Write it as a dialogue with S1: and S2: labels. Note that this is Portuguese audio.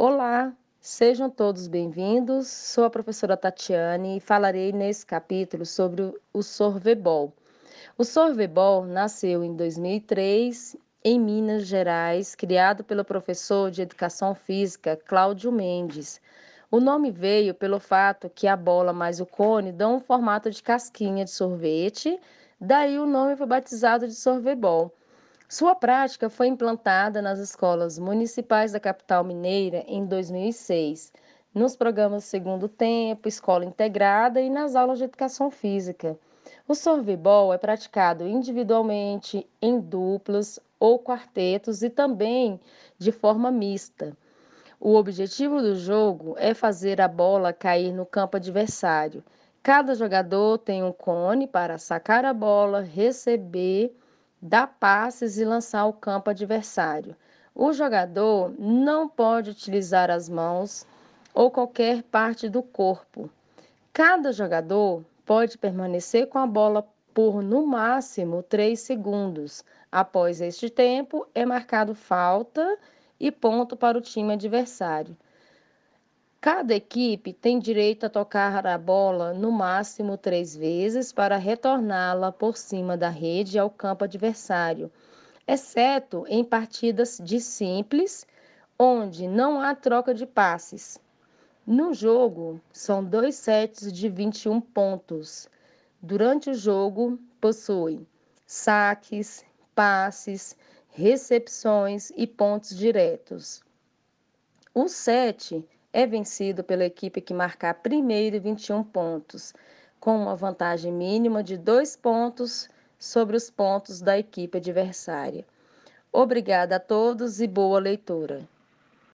S1: Olá, sejam todos bem-vindos. Sou a professora Tatiane e falarei nesse capítulo sobre o sorvebol. O sorvebol nasceu em 2003 em Minas Gerais, criado pelo professor de educação física Cláudio Mendes. O nome veio pelo fato que a bola mais o cone dão um formato de casquinha de sorvete, daí o nome foi batizado de sorvebol. Sua prática foi implantada nas escolas municipais da capital mineira em 2006, nos programas Segundo Tempo, Escola Integrada e nas aulas de educação física. O sorvebol é praticado individualmente, em duplas ou quartetos e também de forma mista. O objetivo do jogo é fazer a bola cair no campo adversário. Cada jogador tem um cone para sacar a bola, receber dar passes e lançar o campo adversário. O jogador não pode utilizar as mãos ou qualquer parte do corpo. Cada jogador pode permanecer com a bola por no máximo 3 segundos. Após este tempo, é marcado falta e ponto para o time adversário. Cada equipe tem direito a tocar a bola no máximo três vezes para retorná-la por cima da rede ao campo adversário, exceto em partidas de simples, onde não há troca de passes. No jogo, são dois sets de 21 pontos. Durante o jogo, possui saques, passes, recepções e pontos diretos. O set é vencido pela equipe que marcar primeiro 21 pontos, com uma vantagem mínima de dois pontos sobre os pontos da equipe adversária. Obrigada a todos e boa leitura.